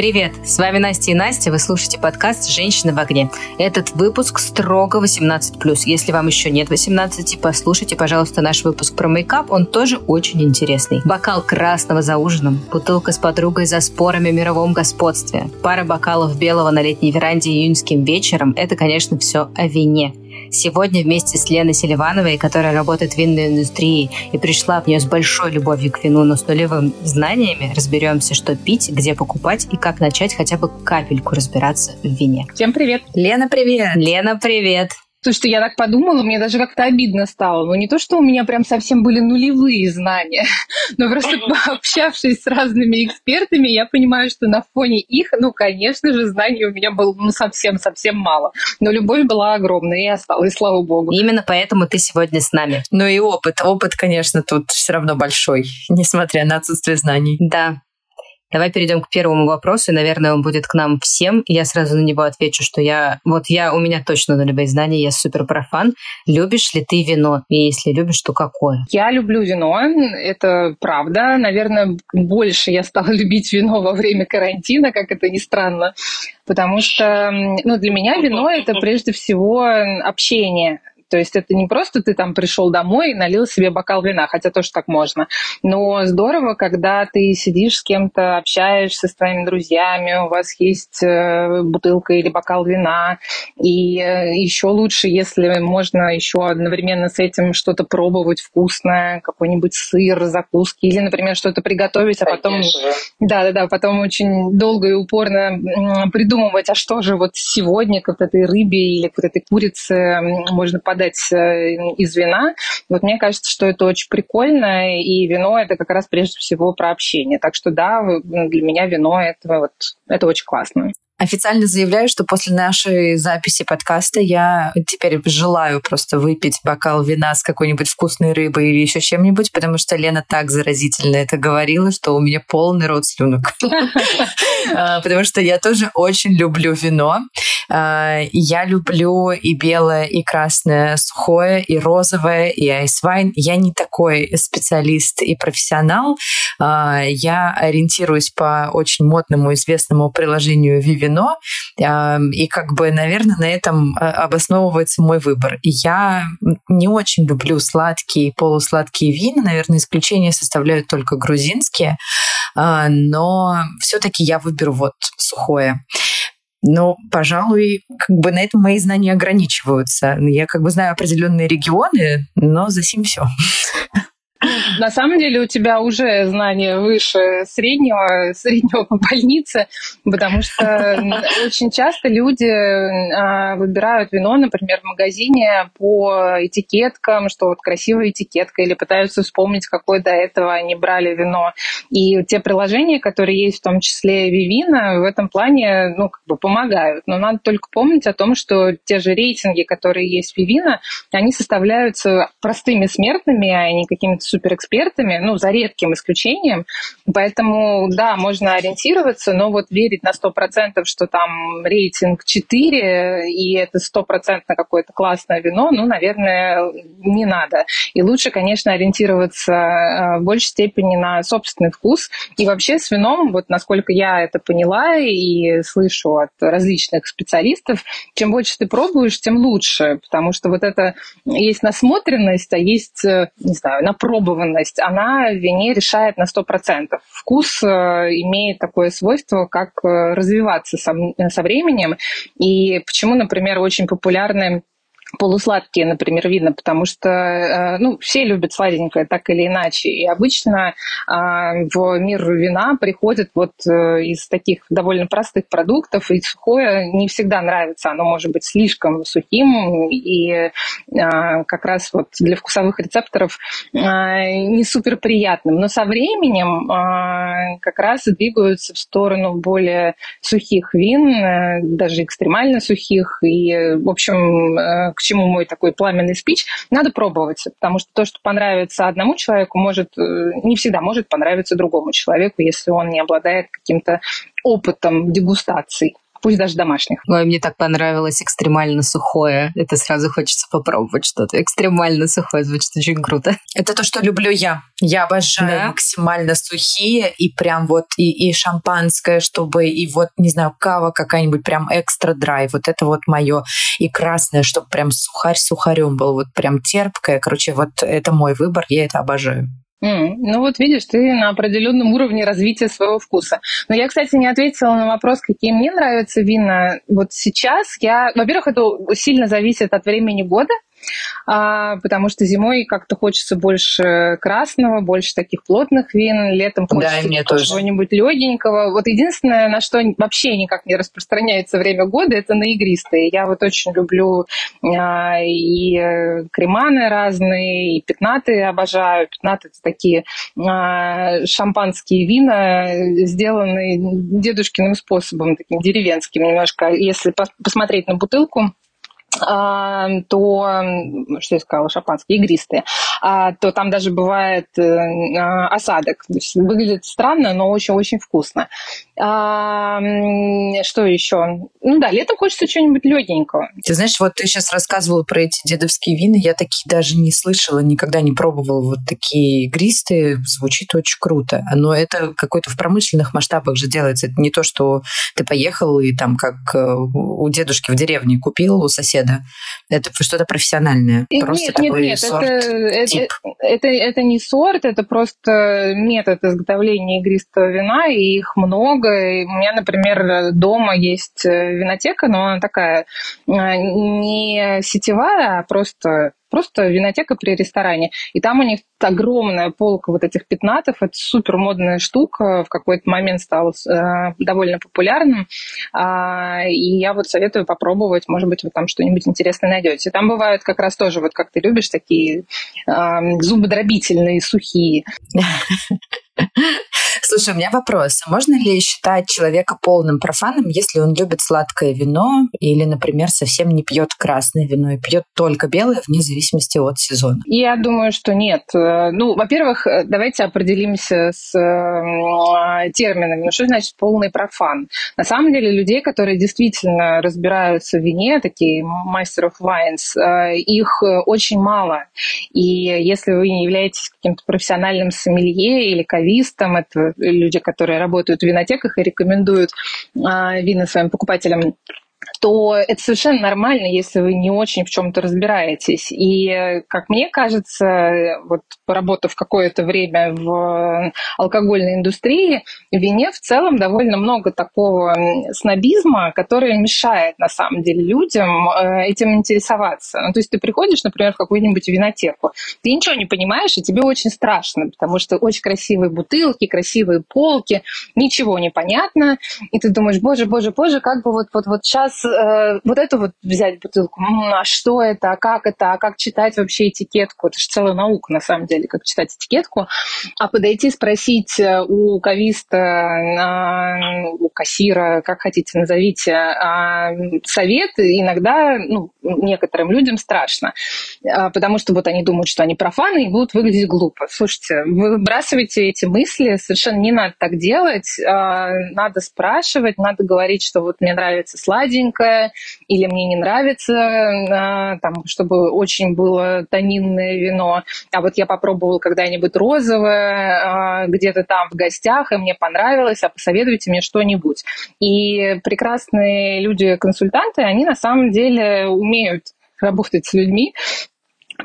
Привет, с вами Настя и Настя, вы слушаете подкаст «Женщины в огне». Этот выпуск строго 18+. Если вам еще нет 18, послушайте, пожалуйста, наш выпуск про мейкап, он тоже очень интересный. Бокал красного за ужином, бутылка с подругой за спорами о мировом господстве, пара бокалов белого на летней веранде июньским вечером – это, конечно, все о вине. Сегодня вместе с Леной Селивановой, которая работает в винной индустрии и пришла в нее с большой любовью к вину, но с нулевыми знаниями, разберемся, что пить, где покупать и как начать хотя бы капельку разбираться в вине. Всем привет! Лена, привет! Лена, привет! Что я так подумала, мне даже как-то обидно стало. Ну, не то, что у меня прям совсем были нулевые знания, но просто пообщавшись с разными экспертами, я понимаю, что на фоне их, ну, конечно же, знаний у меня было ну, совсем-совсем мало. Но любовь была огромная и осталась, слава богу. Именно поэтому ты сегодня с нами. Ну и опыт. Опыт, конечно, тут все равно большой, несмотря на отсутствие знаний. Да, Давай перейдем к первому вопросу, и, наверное, он будет к нам всем. Я сразу на него отвечу, что я... Вот я... У меня точно нулевые знания, я супер профан. Любишь ли ты вино? И если любишь, то какое? Я люблю вино, это правда. Наверное, больше я стала любить вино во время карантина, как это ни странно. Потому что ну, для меня вино — это прежде всего общение. То есть это не просто ты там пришел домой и налил себе бокал вина, хотя тоже так можно. Но здорово, когда ты сидишь с кем-то, общаешься с твоими друзьями, у вас есть э, бутылка или бокал вина. И э, еще лучше, если можно еще одновременно с этим что-то пробовать вкусное, какой-нибудь сыр, закуски, или, например, что-то приготовить, а потом... Да-да-да, потом очень долго и упорно придумывать, а что же вот сегодня к вот этой рыбе или к вот этой курице можно подать подать э, из вина. Вот мне кажется, что это очень прикольно, и вино это как раз прежде всего про общение. Так что да, для меня вино это вот это очень классно. Официально заявляю, что после нашей записи подкаста я теперь желаю просто выпить бокал вина с какой-нибудь вкусной рыбой или еще чем-нибудь, потому что Лена так заразительно это говорила, что у меня полный рот слюнок. А, потому что я тоже очень люблю вино. А, я люблю и белое, и красное сухое, и розовое, и айсвайн. Я не такой специалист и профессионал. А, я ориентируюсь по очень модному известному приложению Vivino, и как бы, наверное, на этом а, обосновывается мой выбор. Я не очень люблю сладкие, полусладкие вина. Наверное, исключение составляют только грузинские. Но все-таки я выберу вот сухое. Но, пожалуй, как бы на этом мои знания ограничиваются. Я как бы знаю определенные регионы, но за сим все. На самом деле у тебя уже знание выше среднего, среднего по больнице, потому что очень часто люди а, выбирают вино, например, в магазине по этикеткам, что вот красивая этикетка, или пытаются вспомнить, какое до этого они брали вино. И те приложения, которые есть, в том числе Вивина, в этом плане ну, как бы помогают. Но надо только помнить о том, что те же рейтинги, которые есть в Вивина, они составляются простыми смертными, а не какими-то суперэкспертами, ну, за редким исключением. Поэтому, да, можно ориентироваться, но вот верить на 100%, что там рейтинг 4, и это стопроцентно какое-то классное вино, ну, наверное, не надо. И лучше, конечно, ориентироваться э, в большей степени на собственный вкус. И вообще с вином, вот насколько я это поняла и слышу от различных специалистов, чем больше ты пробуешь, тем лучше, потому что вот это есть насмотренность, а есть, э, не знаю, напробованность опробованность, она в вине решает на 100%. Вкус э, имеет такое свойство, как э, развиваться со, со временем. И почему, например, очень популярны полусладкие, например, вина, потому что э, ну, все любят сладенькое так или иначе. И обычно а, в мир вина приходят вот э, из таких довольно простых продуктов, и сухое не всегда нравится. Оно может быть слишком сухим, и а, как раз вот для вкусовых рецепторов а, не супер приятным. Но со временем как раз двигаются в сторону более сухих вин, э, даже экстремально сухих. И, в общем, к чему мой такой пламенный спич, надо пробовать, потому что то, что понравится одному человеку, может э, не всегда может понравиться другому человеку, если он не обладает каким-то опытом дегустации. Пусть даже домашних. Ой, мне так понравилось экстремально сухое. Это сразу хочется попробовать что-то. Экстремально сухое звучит очень круто. Это то, что люблю я. Я обожаю да? максимально сухие и прям вот и, и шампанское, чтобы и вот, не знаю, кава какая-нибудь прям экстра драй. Вот это вот мое. И красное, чтобы прям сухарь сухарем был. Вот прям терпкое. Короче, вот это мой выбор. Я это обожаю. Mm, ну вот видишь, ты на определенном уровне развития своего вкуса. Но я, кстати, не ответила на вопрос, какие мне нравятся вина. Вот сейчас я, во-первых, это сильно зависит от времени года потому что зимой как-то хочется больше красного, больше таких плотных вин, летом хочется да, чего-нибудь легенького. Вот единственное, на что вообще никак не распространяется время года, это на игристые. Я вот очень люблю а, и креманы разные, и пятнаты обожаю. Пятнаты — это такие а, шампанские вина, сделанные дедушкиным способом, таким деревенским немножко. Если посмотреть на бутылку, а, то, что я сказала, шампанские, игристые, а, то там даже бывает э, а, осадок. То есть выглядит странно, но очень-очень вкусно. Что еще? Ну да, летом хочется чего-нибудь легенького. Ты знаешь, вот ты сейчас рассказывала про эти дедовские вина, я такие даже не слышала, никогда не пробовала вот такие игристые. Звучит очень круто. Но это какой-то в промышленных масштабах же делается. Это не то, что ты поехал и там как э, у дедушки в деревне купил у соседа. Это что-то профессиональное. Просто нет, такой нет, нет, сорт, это, тип. Это, это, это не сорт, это просто метод изготовления игристого вина, и их много у меня, например, дома есть э, винотека, но она такая э, не сетевая, а просто просто винотека при ресторане. И там у них огромная полка вот этих пятнатов. Это супер модная штука. В какой-то момент стала э, довольно популярным. А, и я вот советую попробовать. Может быть, вы там что-нибудь интересное найдете. Там бывают как раз тоже, вот как ты любишь, такие э, зубодробительные, сухие. Слушай, у меня вопрос. Можно ли считать человека полным профаном, если он любит сладкое вино или, например, совсем не пьет красное вино и пьет только белое вне зависимости от сезона? Я думаю, что нет. Ну, во-первых, давайте определимся с э, терминами. Ну, что значит полный профан? На самом деле, людей, которые действительно разбираются в вине, такие мастер of wines, э, их очень мало. И если вы не являетесь каким-то профессиональным сомелье или кавистом, это люди, которые работают в винотеках и рекомендуют а, вина своим покупателям то это совершенно нормально, если вы не очень в чем-то разбираетесь. И, как мне кажется, вот поработав какое-то время в алкогольной индустрии, в вине в целом довольно много такого снобизма, который мешает, на самом деле, людям э, этим интересоваться. Ну, то есть ты приходишь, например, в какую-нибудь винотеку, ты ничего не понимаешь, и тебе очень страшно, потому что очень красивые бутылки, красивые полки, ничего не понятно, и ты думаешь, боже, боже, боже, как бы вот, вот, вот сейчас сейчас э, вот эту вот взять бутылку, а что это, а как это, а как читать вообще этикетку, это же целая наука на самом деле, как читать этикетку, а подойти спросить э, у кависта, э, у кассира, как хотите назовите, э, совет иногда ну, некоторым людям страшно, э, потому что вот они думают, что они профаны и будут выглядеть глупо. Слушайте, вы выбрасываете эти мысли, совершенно не надо так делать, э, надо спрашивать, надо говорить, что вот мне нравится сладенькое, сладенькое, или мне не нравится, а, там, чтобы очень было тонинное вино. А вот я попробовала когда-нибудь розовое а, где-то там в гостях, и мне понравилось, а посоветуйте мне что-нибудь. И прекрасные люди-консультанты, они на самом деле умеют работать с людьми,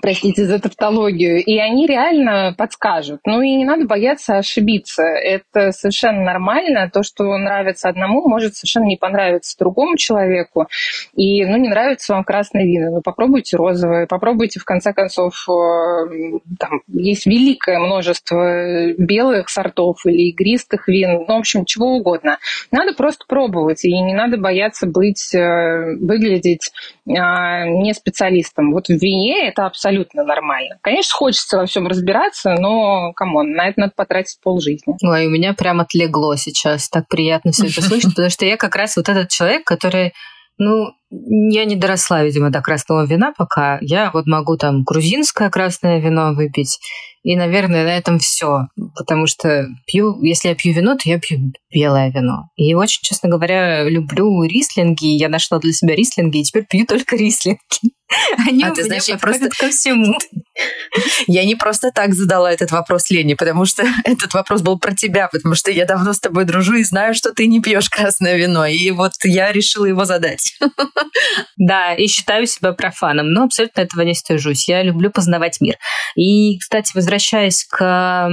простите за тавтологию, и они реально подскажут. Ну и не надо бояться ошибиться. Это совершенно нормально. То, что нравится одному, может совершенно не понравиться другому человеку. И, ну, не нравится вам красное вино, ну, попробуйте розовое, попробуйте, в конце концов, э, там есть великое множество белых сортов или игристых вин, ну, в общем, чего угодно. Надо просто пробовать, и не надо бояться быть, э, выглядеть а, не специалистом. Вот в вине это абсолютно абсолютно нормально. Конечно, хочется во всем разбираться, но, come on, на это надо потратить полжизни. Ой, у меня прям отлегло сейчас. Так приятно все это слышать, потому что я как раз вот этот человек, который ну, я не доросла, видимо, до красного вина пока. Я вот могу там грузинское красное вино выпить. И, наверное, на этом все. Потому что пью, если я пью вино, то я пью белое вино. И очень, честно говоря, люблю рислинги. Я нашла для себя рислинги, и теперь пью только рислинги. Они а ты знаешь, я просто ко всему. Я не просто так задала этот вопрос Лене, потому что этот вопрос был про тебя, потому что я давно с тобой дружу и знаю, что ты не пьешь красное вино. И вот я решила его задать. Да, и считаю себя профаном, но абсолютно этого не стыжусь. Я люблю познавать мир. И, кстати, возвращаясь к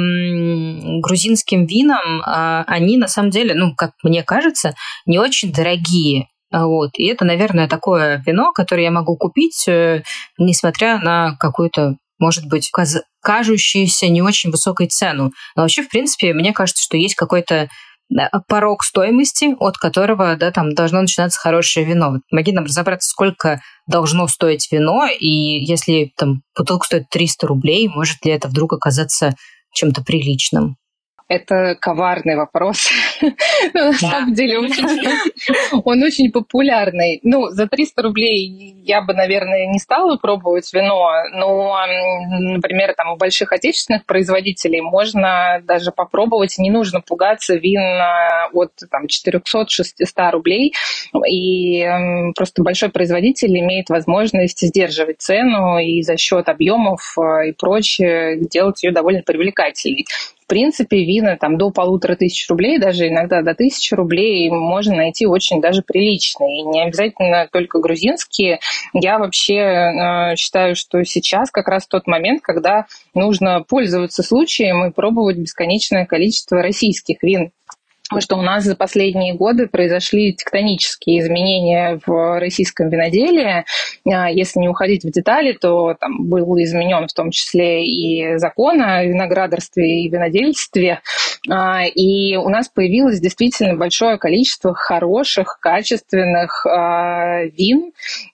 грузинским винам, а, они на самом деле, ну, как мне кажется, не очень дорогие. Вот. И это, наверное, такое вино, которое я могу купить, э, несмотря на какую-то может быть, кажущуюся не очень высокой цену. Но вообще, в принципе, мне кажется, что есть какой-то порог стоимости, от которого да, там должно начинаться хорошее вино. Помоги нам разобраться, сколько должно стоить вино, и если там бутылка стоит 300 рублей, может ли это вдруг оказаться чем-то приличным? Это коварный вопрос. На самом деле он очень популярный. Ну, за 300 рублей я бы, наверное, не стала пробовать вино, но, например, там у больших отечественных производителей можно даже попробовать, не нужно пугаться вин от там, 400-600 рублей, и просто большой производитель имеет возможность сдерживать цену и за счет объемов э, и прочее делать ее довольно привлекательной принципе, вина там до полутора тысяч рублей, даже иногда до тысячи рублей можно найти очень даже приличные. И не обязательно только грузинские. Я вообще э, считаю, что сейчас как раз тот момент, когда нужно пользоваться случаем и пробовать бесконечное количество российских вин потому что у нас за последние годы произошли тектонические изменения в российском виноделии. А, если не уходить в детали, то там был изменен в том числе и закон о виноградарстве и винодельстве. А, и у нас появилось действительно большое количество хороших, качественных а, вин,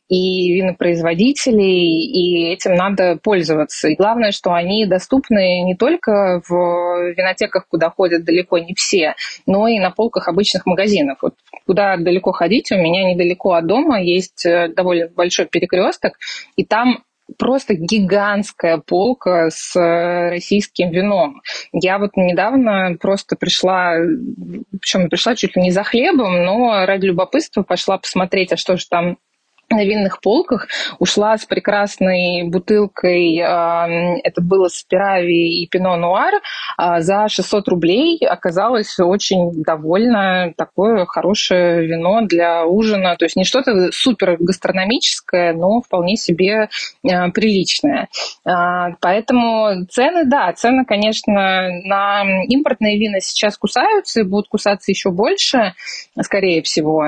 и винопроизводителей, и этим надо пользоваться. И главное, что они доступны не только в винотеках, куда ходят далеко не все, но и на полках обычных магазинов. Вот куда далеко ходить, у меня недалеко от дома есть э, довольно большой перекресток, и там просто гигантская полка с э, российским вином. Я вот недавно просто пришла, причем пришла чуть ли не за хлебом, но ради любопытства пошла посмотреть, а что же там на винных полках, ушла с прекрасной бутылкой, а, это было Спирави и Пино Нуар, а, за 600 рублей. Оказалось очень довольно такое хорошее вино для ужина. То есть не что-то супер гастрономическое, но вполне себе а, приличное. Поэтому цены, да, цены, конечно, на импортные вина сейчас кусаются и будут кусаться еще больше, скорее всего,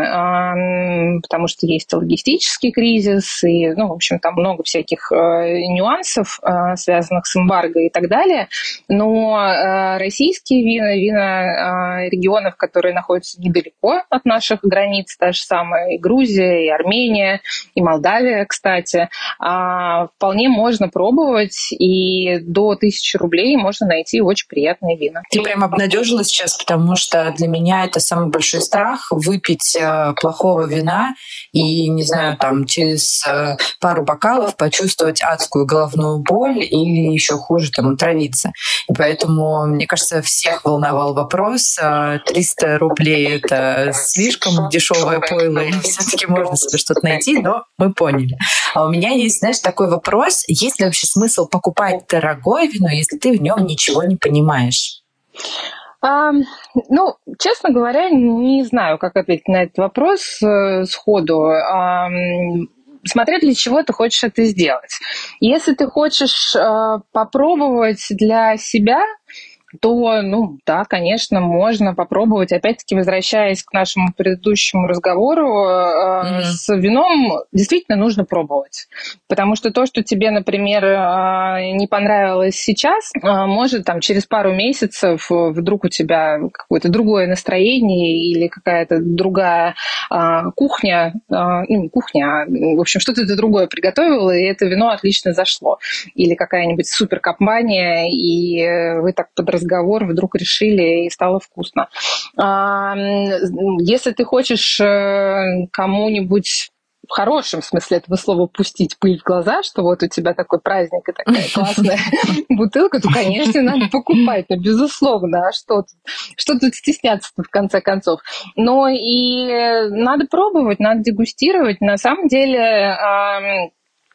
потому что есть логистические экономический кризис, и, ну, в общем, там много всяких э, нюансов, э, связанных с эмбарго и так далее. Но э, российские вина, вина регионов, которые находятся недалеко от наших границ, та же самая и Грузия, и Армения, и Молдавия, кстати, вполне можно пробовать, и до тысячи рублей можно найти очень приятные вина. Ты прям обнадежила сейчас, потому что для меня это самый большой страх выпить плохого вина и, не знаю, там через э, пару бокалов почувствовать адскую головную боль или еще хуже там отравиться. И поэтому, мне кажется, всех волновал вопрос. 300 э, рублей — это слишком дешевое пойло, или все-таки можно себе что-то найти, но мы поняли. А у меня есть, знаешь, такой вопрос. Есть ли вообще смысл покупать дорогое вино, если ты в нем ничего не понимаешь? А, ну, честно говоря, не знаю, как ответить на этот вопрос э, сходу. А, смотря для чего ты хочешь это сделать. Если ты хочешь э, попробовать для себя то, ну, да, конечно, можно попробовать. Опять-таки, возвращаясь к нашему предыдущему разговору, mm-hmm. с вином действительно нужно пробовать. Потому что то, что тебе, например, э, не понравилось сейчас, может там через пару месяцев вдруг у тебя какое-то другое настроение или какая-то другая кухня, ну, не кухня, а, в общем, что-то ты другое приготовила, и это вино отлично зашло. Или какая-нибудь суперкомпания, и вы так подразумеваете разговор вдруг решили и стало вкусно. Если ты хочешь э, кому-нибудь в хорошем смысле этого слова пустить пыль в глаза, что вот у тебя такой праздник и такая классная бутылка, то, конечно, надо покупать, ну, безусловно, а что тут, что тут стесняться в конце концов. Но и надо пробовать, надо дегустировать. На самом деле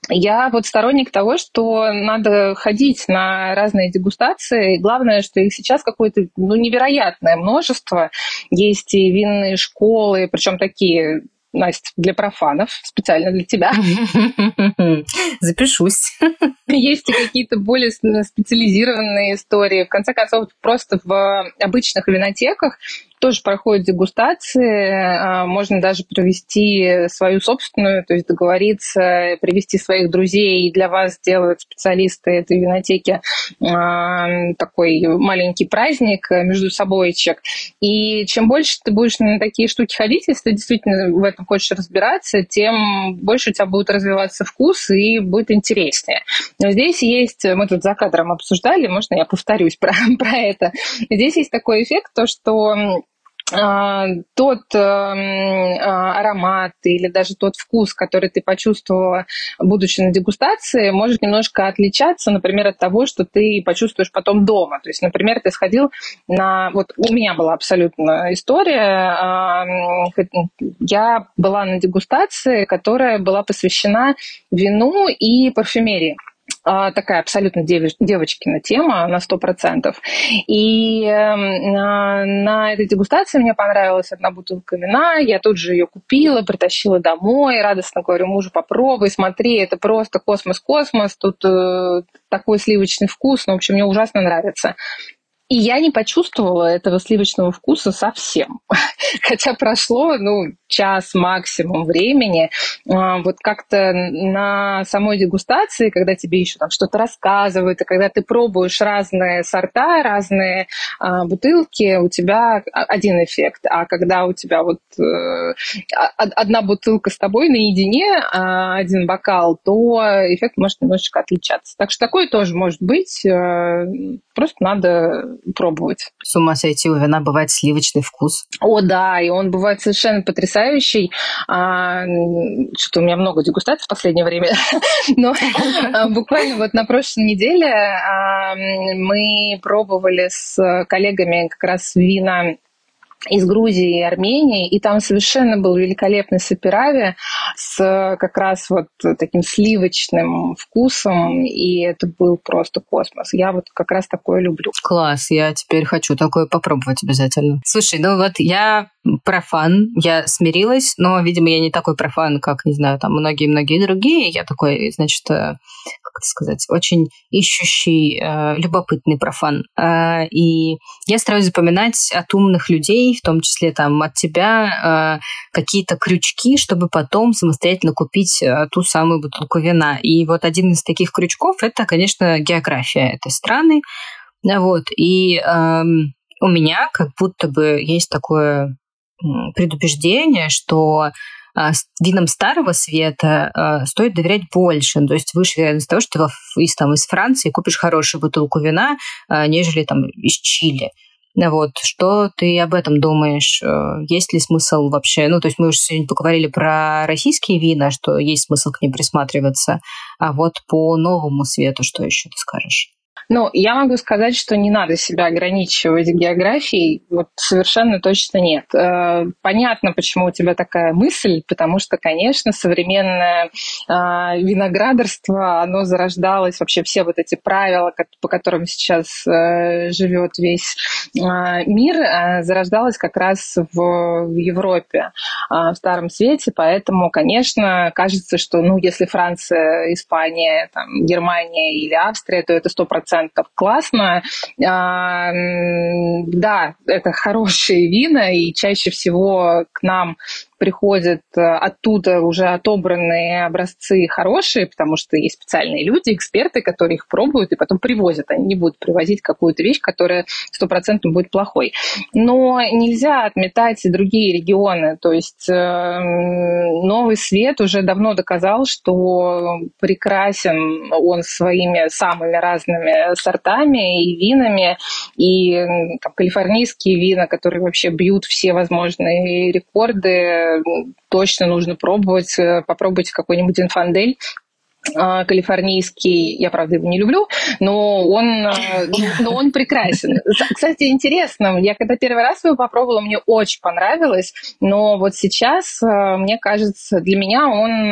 я вот сторонник того, что надо ходить на разные дегустации. Главное, что их сейчас какое-то ну, невероятное множество. Есть и винные школы, причем такие Настя, для профанов, специально для тебя. Запишусь. Есть и какие-то более специализированные истории. В конце концов, просто в обычных винотеках тоже проходят дегустации, а, можно даже провести свою собственную, то есть договориться, привести своих друзей, и для вас делают специалисты этой винотеки а, такой маленький праздник между собойчик. И чем больше ты будешь на такие штуки ходить, если ты действительно в этом хочешь разбираться, тем больше у тебя будет развиваться вкус и будет интереснее. Но здесь есть, мы тут за кадром обсуждали, можно я повторюсь про, про это. Здесь есть такой эффект, то, что тот эм, а, аромат или даже тот вкус, который ты почувствовала, будучи на дегустации, может немножко отличаться, например, от того, что ты почувствуешь потом дома. То есть, например, ты сходил на... Вот у меня была абсолютно история. Я была на дегустации, которая была посвящена вину и парфюмерии. А, такая абсолютно девочкина тема на сто процентов. И эм, на, на этой дегустации мне понравилась одна бутылка вина, я тут же ее купила, притащила домой, радостно говорю мужу, попробуй, смотри, это просто космос-космос, тут э, такой сливочный вкус, ну, в общем, мне ужасно нравится. И я не почувствовала этого сливочного вкуса совсем. Хотя прошло, ну, час максимум времени. А, вот как-то на самой дегустации, когда тебе еще там что-то рассказывают, и когда ты пробуешь разные сорта, разные а, бутылки, у тебя один эффект. А когда у тебя вот э, одна бутылка с тобой наедине, а один бокал, то эффект может немножечко отличаться. Так что такое тоже может быть. Э, просто надо пробовать. С ума сойти, у вина бывает сливочный вкус. О, да, и он бывает совершенно потрясающий. А, что-то у меня много дегустаций в последнее время, но а, буквально вот на прошлой неделе а, мы пробовали с коллегами как раз вина из Грузии и Армении, и там совершенно был великолепный саперави с как раз вот таким сливочным вкусом, и это был просто космос. Я вот как раз такое люблю. Класс, я теперь хочу такое попробовать обязательно. Слушай, ну вот я профан, я смирилась, но, видимо, я не такой профан, как, не знаю, там многие-многие другие. Я такой, значит, э, как это сказать, очень ищущий, э, любопытный профан. Э, и я стараюсь запоминать от умных людей, в том числе там от тебя, э, какие-то крючки, чтобы потом самостоятельно купить э, ту самую бутылку вина. И вот один из таких крючков это, конечно, география этой страны. Вот. И у меня как будто бы есть такое предубеждение, что а, винам старого света а, стоит доверять больше. То есть выше вероятность того, что ты из, там, из Франции купишь хорошую бутылку вина, а, нежели там из Чили. Вот, что ты об этом думаешь? Есть ли смысл вообще? Ну, то есть мы уже сегодня поговорили про российские вина, что есть смысл к ним присматриваться. А вот по новому свету что еще ты скажешь? Ну, я могу сказать, что не надо себя ограничивать географией. Вот совершенно точно нет. Э, понятно, почему у тебя такая мысль, потому что, конечно, современное а, виноградарство, оно зарождалось, вообще все вот эти правила, по которым сейчас э, живет весь а, мир, э, зарождалось как раз в Европе, а, в Старом Свете, поэтому, конечно, кажется, что, ну, если Франция, Испания, там, Германия или Австрия, то это сто процентов процентов классно. А, да, это хорошие вина, и чаще всего к нам приходят э, оттуда уже отобранные образцы хорошие, потому что есть специальные люди, эксперты, которые их пробуют и потом привозят. Они не будут привозить какую-то вещь, которая стопроцентно будет плохой. Но нельзя отметать и другие регионы. То есть э, Новый Свет уже давно доказал, что прекрасен он своими самыми разными сортами и винами, и там, калифорнийские вина, которые вообще бьют все возможные рекорды, точно нужно пробовать. Попробуйте какой-нибудь инфандель а, калифорнийский, я, правда, его не люблю, но он, а, но он прекрасен. Кстати, интересно, я когда первый раз его попробовала, мне очень понравилось, но вот сейчас, а, мне кажется, для меня он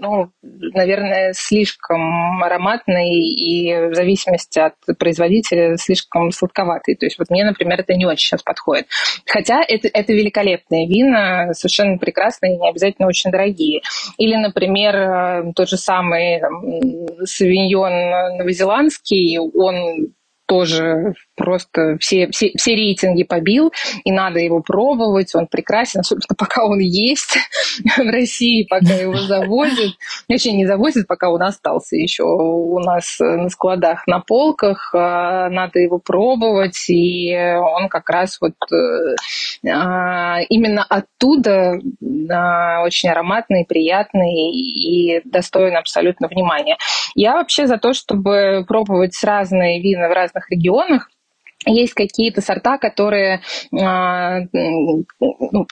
ну, наверное, слишком ароматный и в зависимости от производителя слишком сладковатый. То есть вот мне, например, это не очень сейчас подходит. Хотя это, это великолепные вина, совершенно прекрасные не обязательно очень дорогие. Или, например, э, тот же самый савиньон новозеландский, он тоже просто все, все, все рейтинги побил, и надо его пробовать, он прекрасен, особенно пока он есть в России, пока его завозят. Вообще не завозят, пока он остался еще у нас на складах, на полках, а, надо его пробовать, и он как раз вот э, а, именно оттуда а, очень ароматный, приятный и достоин абсолютно внимания. Я вообще за то, чтобы пробовать разные вина в разных регионах, есть какие-то сорта, которые, а,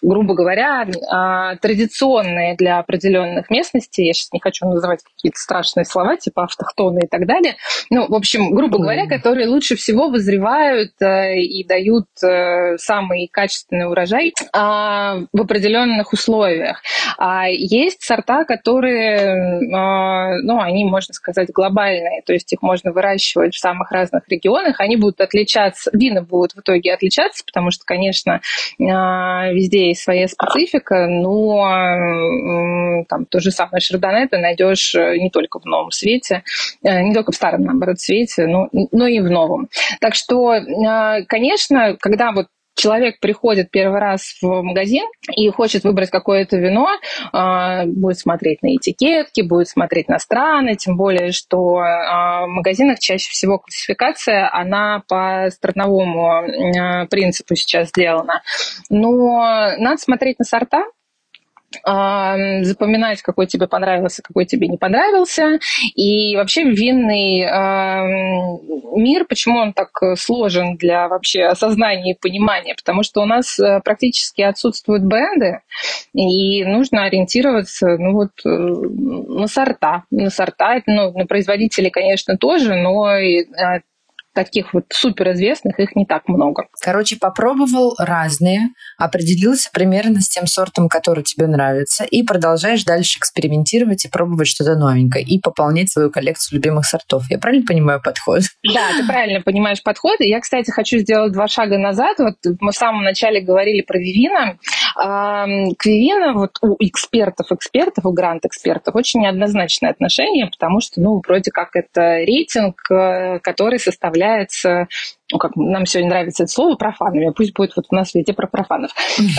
грубо говоря, а, традиционные для определенных местностей. Я сейчас не хочу называть какие-то страшные слова, типа автохтоны и так далее. Ну, в общем, грубо говоря, которые лучше всего вызревают э, и дают э, самый качественный урожай а, в определенных условиях. А есть сорта, которые, ну, они, можно сказать, глобальные, то есть их можно выращивать в самых разных регионах, они будут отличаться вина будут в итоге отличаться, потому что, конечно, а, везде есть своя специфика, но там то же самое шардоне ты найдешь э, не только в новом свете, э, не только в старом, наоборот, свете, но, но и в новом. Так что, а, конечно, когда вот человек приходит первый раз в магазин и хочет выбрать какое-то вино, а, будет смотреть на этикетки, будет смотреть на страны, тем более, что а, в магазинах чаще всего классификация, она по страновому а, принципу сейчас сделана. Но надо смотреть на сорта, запоминать, какой тебе понравился, какой тебе не понравился. И вообще винный мир, почему он так сложен для вообще осознания и понимания? Потому что у нас э, практически отсутствуют бренды, и нужно ориентироваться ну, вот, э, на сорта. На сорта, ну, на производителей, конечно, тоже, но а, таких вот суперизвестных их не так много. Короче, попробовал разные, определился примерно с тем сортом, который тебе нравится, и продолжаешь дальше экспериментировать и пробовать что-то новенькое, и пополнять свою коллекцию любимых сортов. Я правильно понимаю подход? Да, ты правильно понимаешь подход. Я, кстати, хочу сделать два шага назад. Вот мы в самом начале говорили про Вивина. К Вивина вот у экспертов, экспертов, у грант-экспертов очень неоднозначное отношение, потому что, ну, вроде как это рейтинг, э, который составляет является ну, как нам сегодня нравится это слово, профанами, пусть будет вот у нас везде про профанов.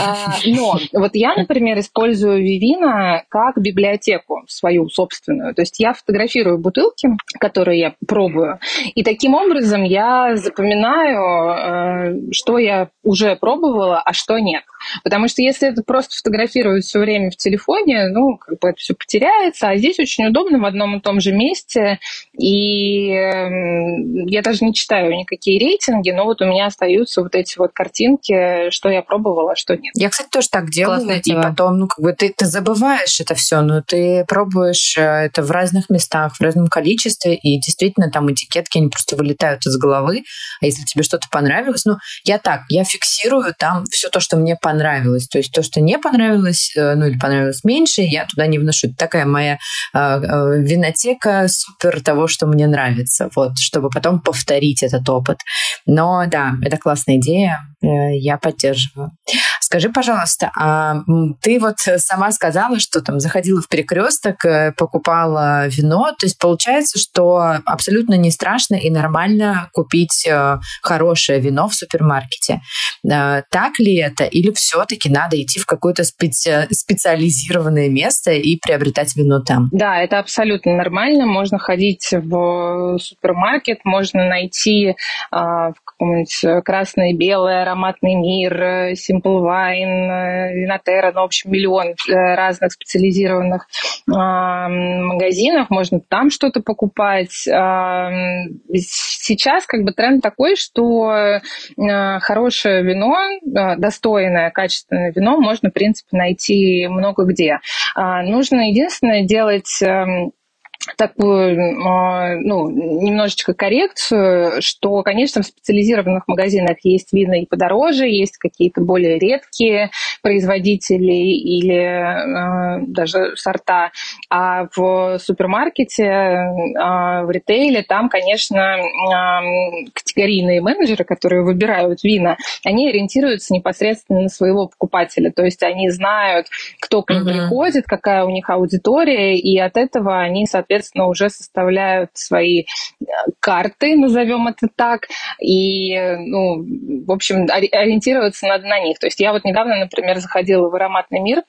А, но вот я, например, использую Вивина как библиотеку свою собственную. То есть я фотографирую бутылки, которые я пробую, и таким образом я запоминаю, э, что я уже пробовала, а что нет. Потому что если это просто фотографировать все время в телефоне, ну, как бы это все потеряется, а здесь очень удобно в одном и том же месте, и я даже не читаю никакие рейсы, рейтинге, но вот у меня остаются вот эти вот картинки, что я пробовала, а что нет. Я, кстати, тоже так делаю, Классное и потом, ну, как бы ты, ты забываешь это все, но ты пробуешь э, это в разных местах, в разном количестве, и действительно там этикетки, они просто вылетают из головы, а если тебе что-то понравилось, ну, я так, я фиксирую там все то, что мне понравилось, то есть то, что не понравилось, э, ну, или понравилось меньше, я туда не вношу. Это такая моя э, э, винотека супер того, что мне нравится, вот, чтобы потом повторить этот опыт. Но да, это классная идея, я поддерживаю. Скажи, пожалуйста, а ты вот сама сказала, что там заходила в перекресток, э, покупала вино, то есть получается, что абсолютно не страшно и нормально купить э, хорошее вино в супермаркете. Так ли это? Или все-таки надо идти в какое-то специ... специализированное место и приобретать вино там? Да, это абсолютно нормально. Можно ходить в супермаркет, можно найти в каком-нибудь красное, белое, ароматный мир, Simple Wine, Винотера, ну, в общем, миллион разных специализированных магазинов, можно там что-то покупать. Сейчас как бы тренд такой, что хорошее вино, достойное, качественное вино можно, в принципе, найти много где. Нужно единственное делать эм, такую, а, ну, немножечко коррекцию, что, конечно, в специализированных магазинах есть вина и подороже, есть какие-то более редкие производители или э, даже сорта, а в супермаркете, э, в ритейле там, конечно, э, категорийные менеджеры, которые выбирают вина, они ориентируются непосредственно на своего покупателя, то есть они знают, кто к ним mm-hmm. приходит, какая у них аудитория, и от этого они, соответственно, соответственно, уже составляют свои э, карты, назовем это так, и, ну, в общем, ориентироваться надо на них. То есть я вот недавно, например, заходила в ароматный мир,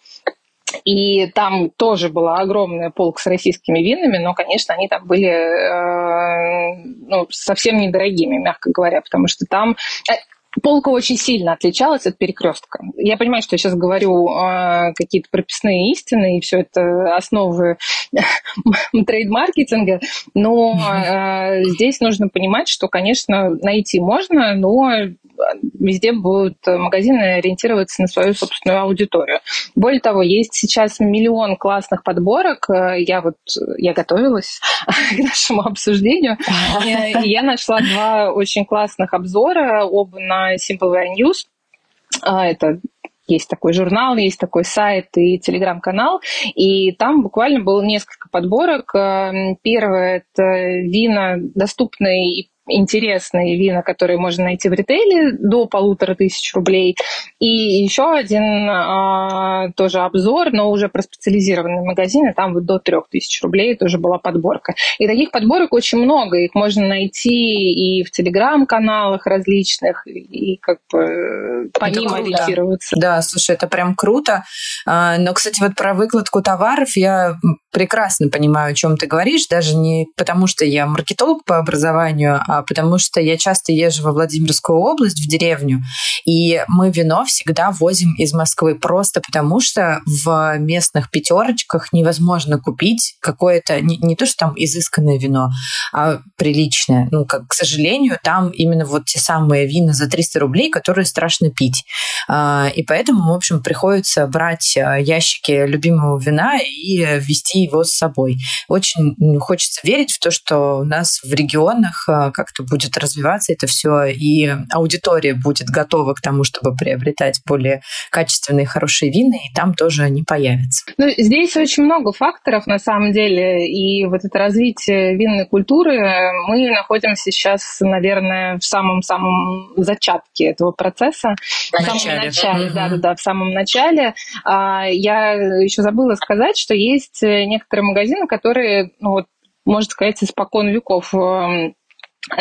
и там тоже была огромная полка с российскими винами, но, конечно, они там были э, ну, совсем недорогими, мягко говоря, потому что там э, полка очень сильно отличалась от перекрестка. Я понимаю, что я сейчас говорю э, какие-то прописные истины, и все это основы трейд-маркетинга, но э, здесь нужно понимать, что, конечно, найти можно, но везде будут магазины ориентироваться на свою собственную аудиторию. Более того, есть сейчас миллион классных подборок. Я вот я готовилась к нашему обсуждению, я нашла два очень классных обзора, оба на Simple Wear News. А, это есть такой журнал, есть такой сайт и телеграм-канал, и там буквально было несколько подборок. Первое – это вина, доступные и интересные вина, которые можно найти в ритейле, до полутора тысяч рублей. И еще один а, тоже обзор, но уже про специализированные магазины, там вот до трех тысяч рублей тоже была подборка. И таких подборок очень много, их можно найти и в телеграм-каналах различных, и как бы по это ним круто. ориентироваться. Да, слушай, это прям круто. А, но, кстати, вот про выкладку товаров я прекрасно понимаю, о чем ты говоришь, даже не потому, что я маркетолог по образованию, а потому что я часто езжу во Владимирскую область, в деревню, и мы вино всегда возим из Москвы просто потому, что в местных пятерочках невозможно купить какое-то, не, не то, что там изысканное вино, а приличное. Ну, как, к сожалению, там именно вот те самые вина за 300 рублей, которые страшно пить. А, и поэтому, в общем, приходится брать а, ящики любимого вина и вести его с собой. Очень хочется верить в то, что у нас в регионах а, как-то будет развиваться это все, и аудитория будет готова к тому, чтобы приобретать более качественные, хорошие вины, и там тоже они появятся. Ну, здесь очень много факторов, на самом деле, и вот это развитие винной культуры, мы находимся сейчас, наверное, в самом-самом зачатке этого процесса. В, самом начале, да-да-да, в самом начале. А, я еще забыла сказать, что есть некоторые магазины, которые, ну вот, можно сказать, испокон веков эм, Э,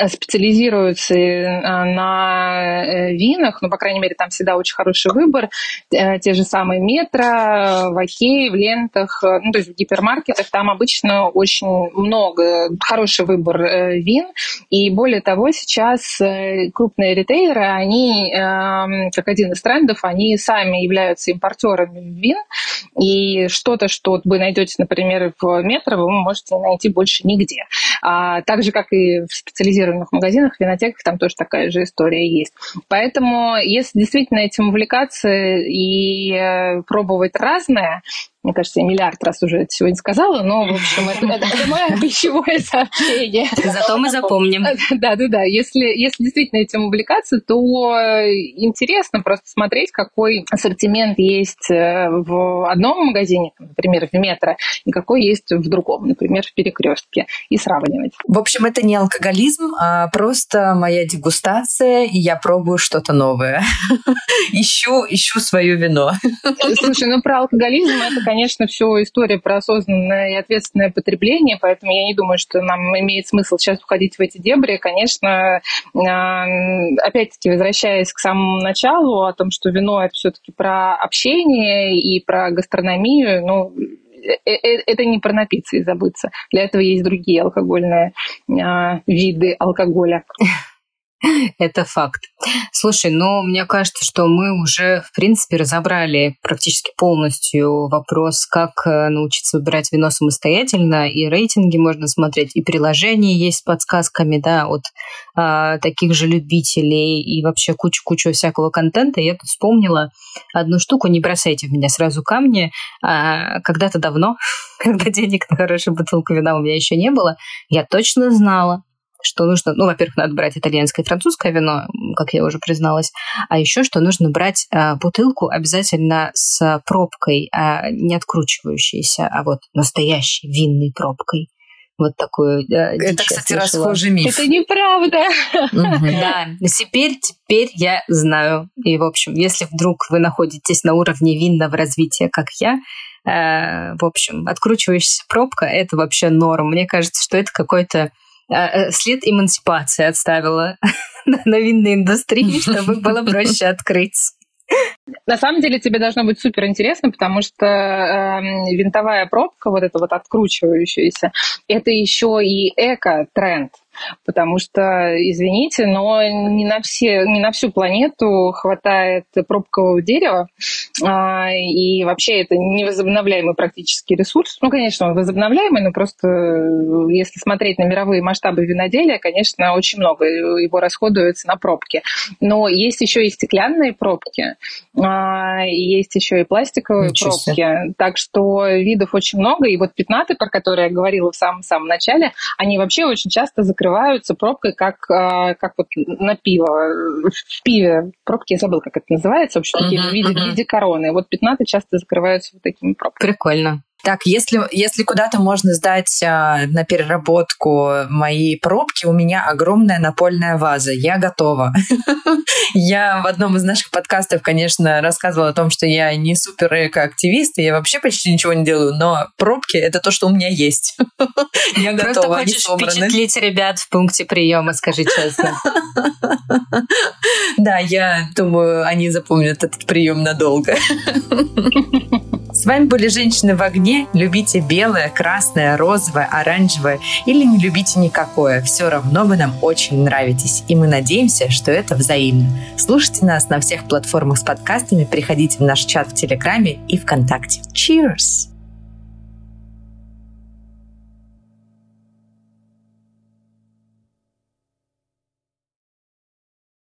специализируются э, на э, винах, ну, по крайней мере, там всегда очень хороший выбор. Те же самые метро, в Окей, в лентах, ну, то есть в гипермаркетах, там обычно очень много, хороший выбор вин. И более того, сейчас крупные ритейлеры, они, как один из трендов, они сами являются импортерами вин. И что-то, что вы найдете, например, в метро, вы можете найти больше нигде. А так же, как и в специализированных специализированных магазинах, винотеках там тоже такая же история есть. Поэтому, если действительно этим увлекаться и э, пробовать разное, мне кажется, я миллиард раз уже это сегодня сказала, но, в общем, это, это, это мое пищевое сообщение. Зато мы запомним. Да, да, да. Если, если действительно этим увлекаться, то интересно просто смотреть, какой ассортимент есть э, в одном магазине, например, в метро, и какой есть в другом, например, в перекрестке, и сравнивать. В общем, это не алкоголизм, а просто моя дегустация, и я пробую что-то новое. ищу, ищу свое вино. Слушай, ну про алкоголизм это, конечно, конечно, все история про осознанное и ответственное потребление, поэтому я не думаю, что нам имеет смысл сейчас уходить в эти дебри. Конечно, опять-таки, возвращаясь к самому началу, о том, что вино – это все-таки про общение и про гастрономию, ну, э, э, это не про напиться и забыться. Для этого есть другие алкогольные виды алкоголя. Это факт. Слушай, ну, мне кажется, что мы уже, в принципе, разобрали практически полностью вопрос, как э, научиться выбирать вино самостоятельно, и рейтинги можно смотреть, и приложения есть с подсказками, да, от а, таких же любителей, и вообще кучу-кучу всякого контента. Я тут вспомнила одну штуку, не бросайте в меня сразу камни. А, когда-то давно, когда денег на хорошую бутылку вина у меня еще не было, я точно знала, что нужно, ну, во-первых, надо брать итальянское и французское вино, как я уже призналась, а еще что нужно брать а, бутылку обязательно с пробкой, а, не откручивающейся, а вот настоящей винной пробкой. Вот такую. Да, Это, кстати, расхожий миф. Это неправда. Да, теперь, теперь я знаю. И, в общем, если вдруг вы находитесь на уровне винного развития, как я, э, в общем, откручивающаяся пробка – это вообще норм. Мне кажется, что это какой-то Э, след эмансипации отставила на винной индустрии, чтобы было проще открыть. На самом деле тебе должно быть супер интересно, потому что э, винтовая пробка, вот эта вот откручивающаяся, это еще и эко-тренд потому что, извините, но не на, все, не на всю планету хватает пробкового дерева, а, и вообще это невозобновляемый практически ресурс. Ну, конечно, он возобновляемый, но просто э, если смотреть на мировые масштабы виноделия, конечно, очень много его расходуется на пробки. Но есть еще и стеклянные пробки, есть еще и пластиковые Ничего пробки. Себе. Так что видов очень много. И вот пятнаты, про которые я говорила в самом-самом начале, они вообще очень часто закрываются пробкой, как, а, как вот на пиво. В пиве пробки, я забыла, как это называется, в общем, uh-huh, в, виде, uh-huh. в виде короны. Вот пятнаты часто закрываются вот такими пробками. Прикольно. Так, если, если куда-то можно сдать а, на переработку мои пробки, у меня огромная напольная ваза. Я готова. Я в одном из наших подкастов, конечно, рассказывала о том, что я не супер эко-активист, и я вообще почти ничего не делаю, но пробки — это то, что у меня есть. Я готова, Просто хочешь впечатлить ребят в пункте приема, скажи честно. Да, я думаю, они запомнят этот прием надолго. С вами были «Женщины в огне». Любите белое, красное, розовое, оранжевое или не любите никакое. Все равно вы нам очень нравитесь. И мы надеемся, что это взаимно. Слушайте нас на всех платформах с подкастами, приходите в наш чат в Телеграме и ВКонтакте. Cheers!